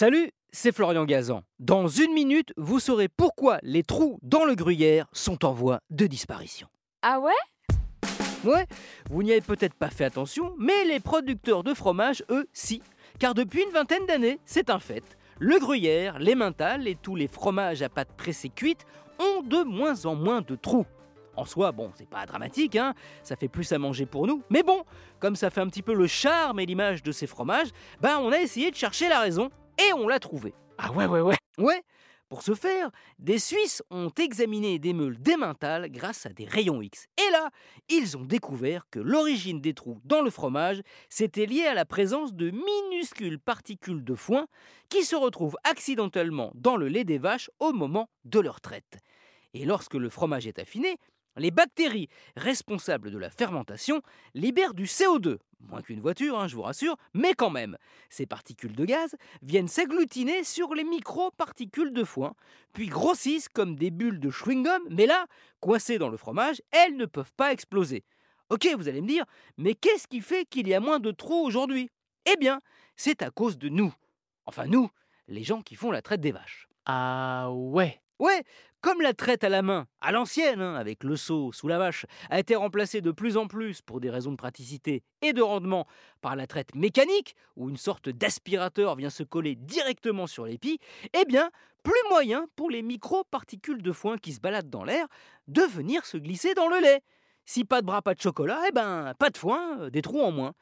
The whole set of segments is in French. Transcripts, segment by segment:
Salut, c'est Florian Gazan. Dans une minute, vous saurez pourquoi les trous dans le gruyère sont en voie de disparition. Ah ouais? Ouais, vous n'y avez peut-être pas fait attention, mais les producteurs de fromage, eux, si. Car depuis une vingtaine d'années, c'est un fait. Le gruyère, les mentales et tous les fromages à pâte pressée cuite ont de moins en moins de trous. En soi, bon, c'est pas dramatique, hein, ça fait plus à manger pour nous. Mais bon, comme ça fait un petit peu le charme et l'image de ces fromages, ben on a essayé de chercher la raison et on l'a trouvé. Ah ouais, ouais, ouais. Ouais, pour ce faire, des Suisses ont examiné des meules d'émental grâce à des rayons X. Et là, ils ont découvert que l'origine des trous dans le fromage, c'était lié à la présence de minuscules particules de foin qui se retrouvent accidentellement dans le lait des vaches au moment de leur traite. Et lorsque le fromage est affiné, les bactéries responsables de la fermentation libèrent du CO2, moins qu'une voiture, hein, je vous rassure, mais quand même. Ces particules de gaz viennent s'agglutiner sur les micro-particules de foin, puis grossissent comme des bulles de chewing-gum, mais là, coincées dans le fromage, elles ne peuvent pas exploser. Ok, vous allez me dire, mais qu'est-ce qui fait qu'il y a moins de trous aujourd'hui? Eh bien, c'est à cause de nous. Enfin nous, les gens qui font la traite des vaches. Ah ouais. Ouais, comme la traite à la main, à l'ancienne, hein, avec le seau sous la vache, a été remplacée de plus en plus pour des raisons de praticité et de rendement par la traite mécanique, où une sorte d'aspirateur vient se coller directement sur l'épi, eh bien, plus moyen pour les micro-particules de foin qui se baladent dans l'air de venir se glisser dans le lait. Si pas de bras, pas de chocolat, eh ben, pas de foin, euh, des trous en moins.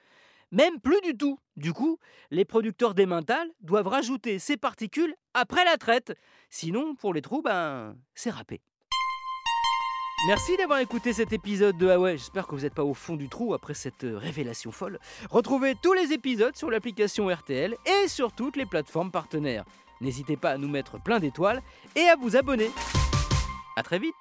Même plus du tout. Du coup, les producteurs d'émental doivent rajouter ces particules après la traite. Sinon, pour les trous, ben, c'est râpé. Merci d'avoir écouté cet épisode de Ah ouais, j'espère que vous n'êtes pas au fond du trou après cette euh, révélation folle. Retrouvez tous les épisodes sur l'application RTL et sur toutes les plateformes partenaires. N'hésitez pas à nous mettre plein d'étoiles et à vous abonner. A très vite